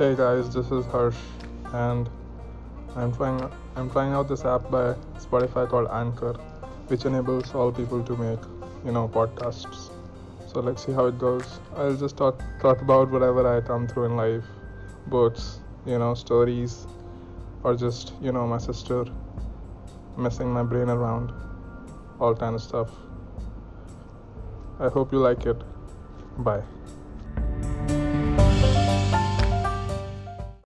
Hey guys, this is Harsh, and I'm trying I'm trying out this app by Spotify called Anchor, which enables all people to make you know podcasts. So let's see how it goes. I'll just talk talk about whatever I come through in life, books, you know, stories, or just you know my sister messing my brain around, all kind of stuff. I hope you like it. Bye.